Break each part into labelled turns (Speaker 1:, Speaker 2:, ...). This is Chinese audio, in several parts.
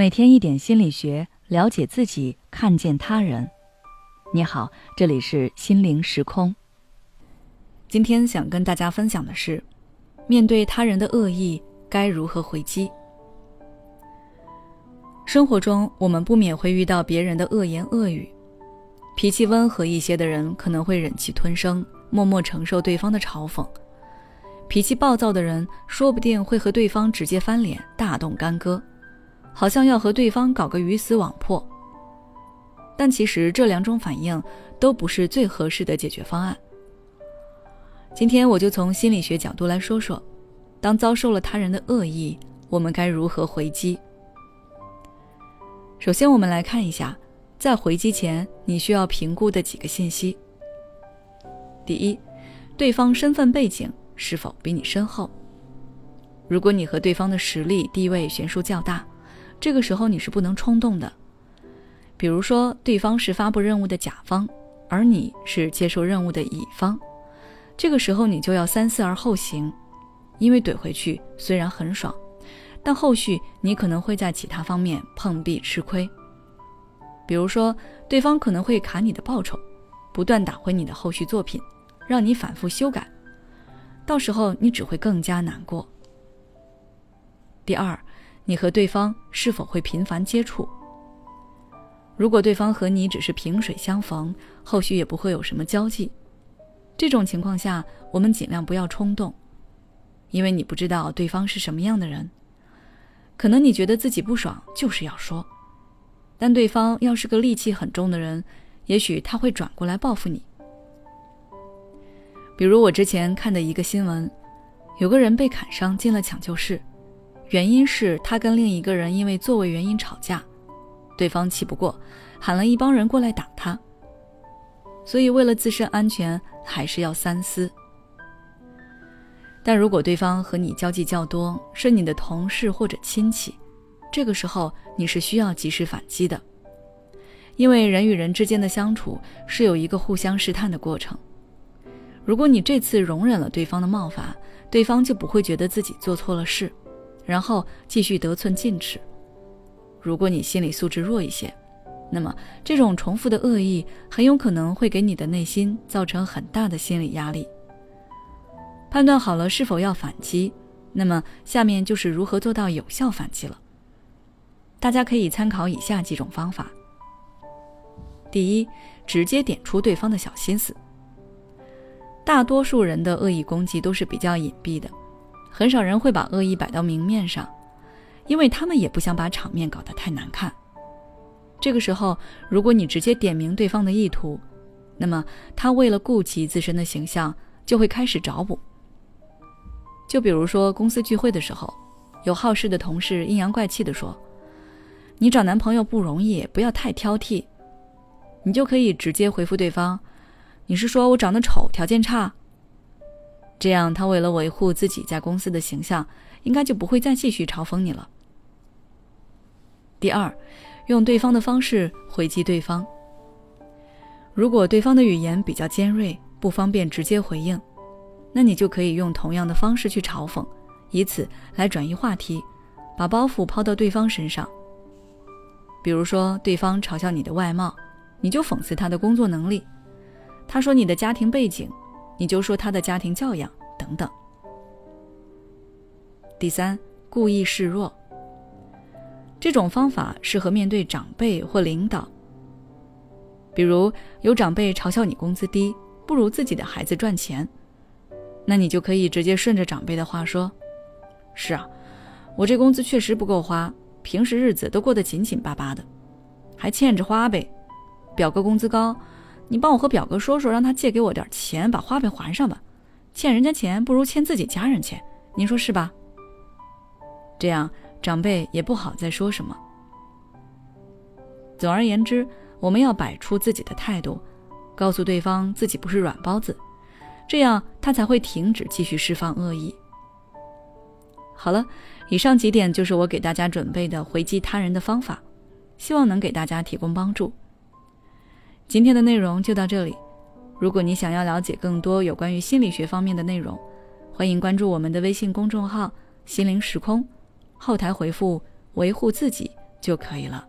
Speaker 1: 每天一点心理学，了解自己，看见他人。你好，这里是心灵时空。今天想跟大家分享的是，面对他人的恶意，该如何回击？生活中，我们不免会遇到别人的恶言恶语。脾气温和一些的人，可能会忍气吞声，默默承受对方的嘲讽；脾气暴躁的人，说不定会和对方直接翻脸，大动干戈。好像要和对方搞个鱼死网破，但其实这两种反应都不是最合适的解决方案。今天我就从心理学角度来说说，当遭受了他人的恶意，我们该如何回击？首先，我们来看一下，在回击前你需要评估的几个信息。第一，对方身份背景是否比你深厚？如果你和对方的实力地位悬殊较大，这个时候你是不能冲动的，比如说对方是发布任务的甲方，而你是接受任务的乙方，这个时候你就要三思而后行，因为怼回去虽然很爽，但后续你可能会在其他方面碰壁吃亏。比如说对方可能会卡你的报酬，不断打回你的后续作品，让你反复修改，到时候你只会更加难过。第二。你和对方是否会频繁接触？如果对方和你只是萍水相逢，后续也不会有什么交际，这种情况下，我们尽量不要冲动，因为你不知道对方是什么样的人。可能你觉得自己不爽就是要说，但对方要是个戾气很重的人，也许他会转过来报复你。比如我之前看的一个新闻，有个人被砍伤进了抢救室。原因是他跟另一个人因为座位原因吵架，对方气不过，喊了一帮人过来打他。所以为了自身安全，还是要三思。但如果对方和你交际较多，是你的同事或者亲戚，这个时候你是需要及时反击的，因为人与人之间的相处是有一个互相试探的过程。如果你这次容忍了对方的冒犯，对方就不会觉得自己做错了事。然后继续得寸进尺。如果你心理素质弱一些，那么这种重复的恶意很有可能会给你的内心造成很大的心理压力。判断好了是否要反击，那么下面就是如何做到有效反击了。大家可以参考以下几种方法。第一，直接点出对方的小心思。大多数人的恶意攻击都是比较隐蔽的。很少人会把恶意摆到明面上，因为他们也不想把场面搞得太难看。这个时候，如果你直接点明对方的意图，那么他为了顾及自身的形象，就会开始找补。就比如说公司聚会的时候，有好事的同事阴阳怪气地说：“你找男朋友不容易，不要太挑剔。”你就可以直接回复对方：“你是说我长得丑，条件差？”这样，他为了维护自己在公司的形象，应该就不会再继续嘲讽你了。第二，用对方的方式回击对方。如果对方的语言比较尖锐，不方便直接回应，那你就可以用同样的方式去嘲讽，以此来转移话题，把包袱抛到对方身上。比如说，对方嘲笑你的外貌，你就讽刺他的工作能力；他说你的家庭背景。你就说他的家庭教养等等。第三，故意示弱。这种方法适合面对长辈或领导。比如有长辈嘲笑你工资低，不如自己的孩子赚钱，那你就可以直接顺着长辈的话说：“是啊，我这工资确实不够花，平时日子都过得紧紧巴巴的，还欠着花呗。表哥工资高。”你帮我和表哥说说，让他借给我点钱，把花呗还上吧。欠人家钱不如欠自己家人钱，您说是吧？这样长辈也不好再说什么。总而言之，我们要摆出自己的态度，告诉对方自己不是软包子，这样他才会停止继续释放恶意。好了，以上几点就是我给大家准备的回击他人的方法，希望能给大家提供帮助。今天的内容就到这里。如果你想要了解更多有关于心理学方面的内容，欢迎关注我们的微信公众号“心灵时空”，后台回复“维护自己”就可以了。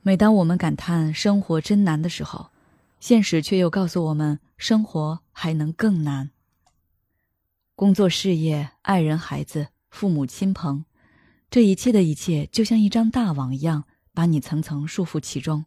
Speaker 1: 每当我们感叹生活真难的时候，现实却又告诉我们，生活还能更难。工作、事业、爱人、孩子、父母亲朋，这一切的一切，就像一张大网一样，把你层层束缚其中。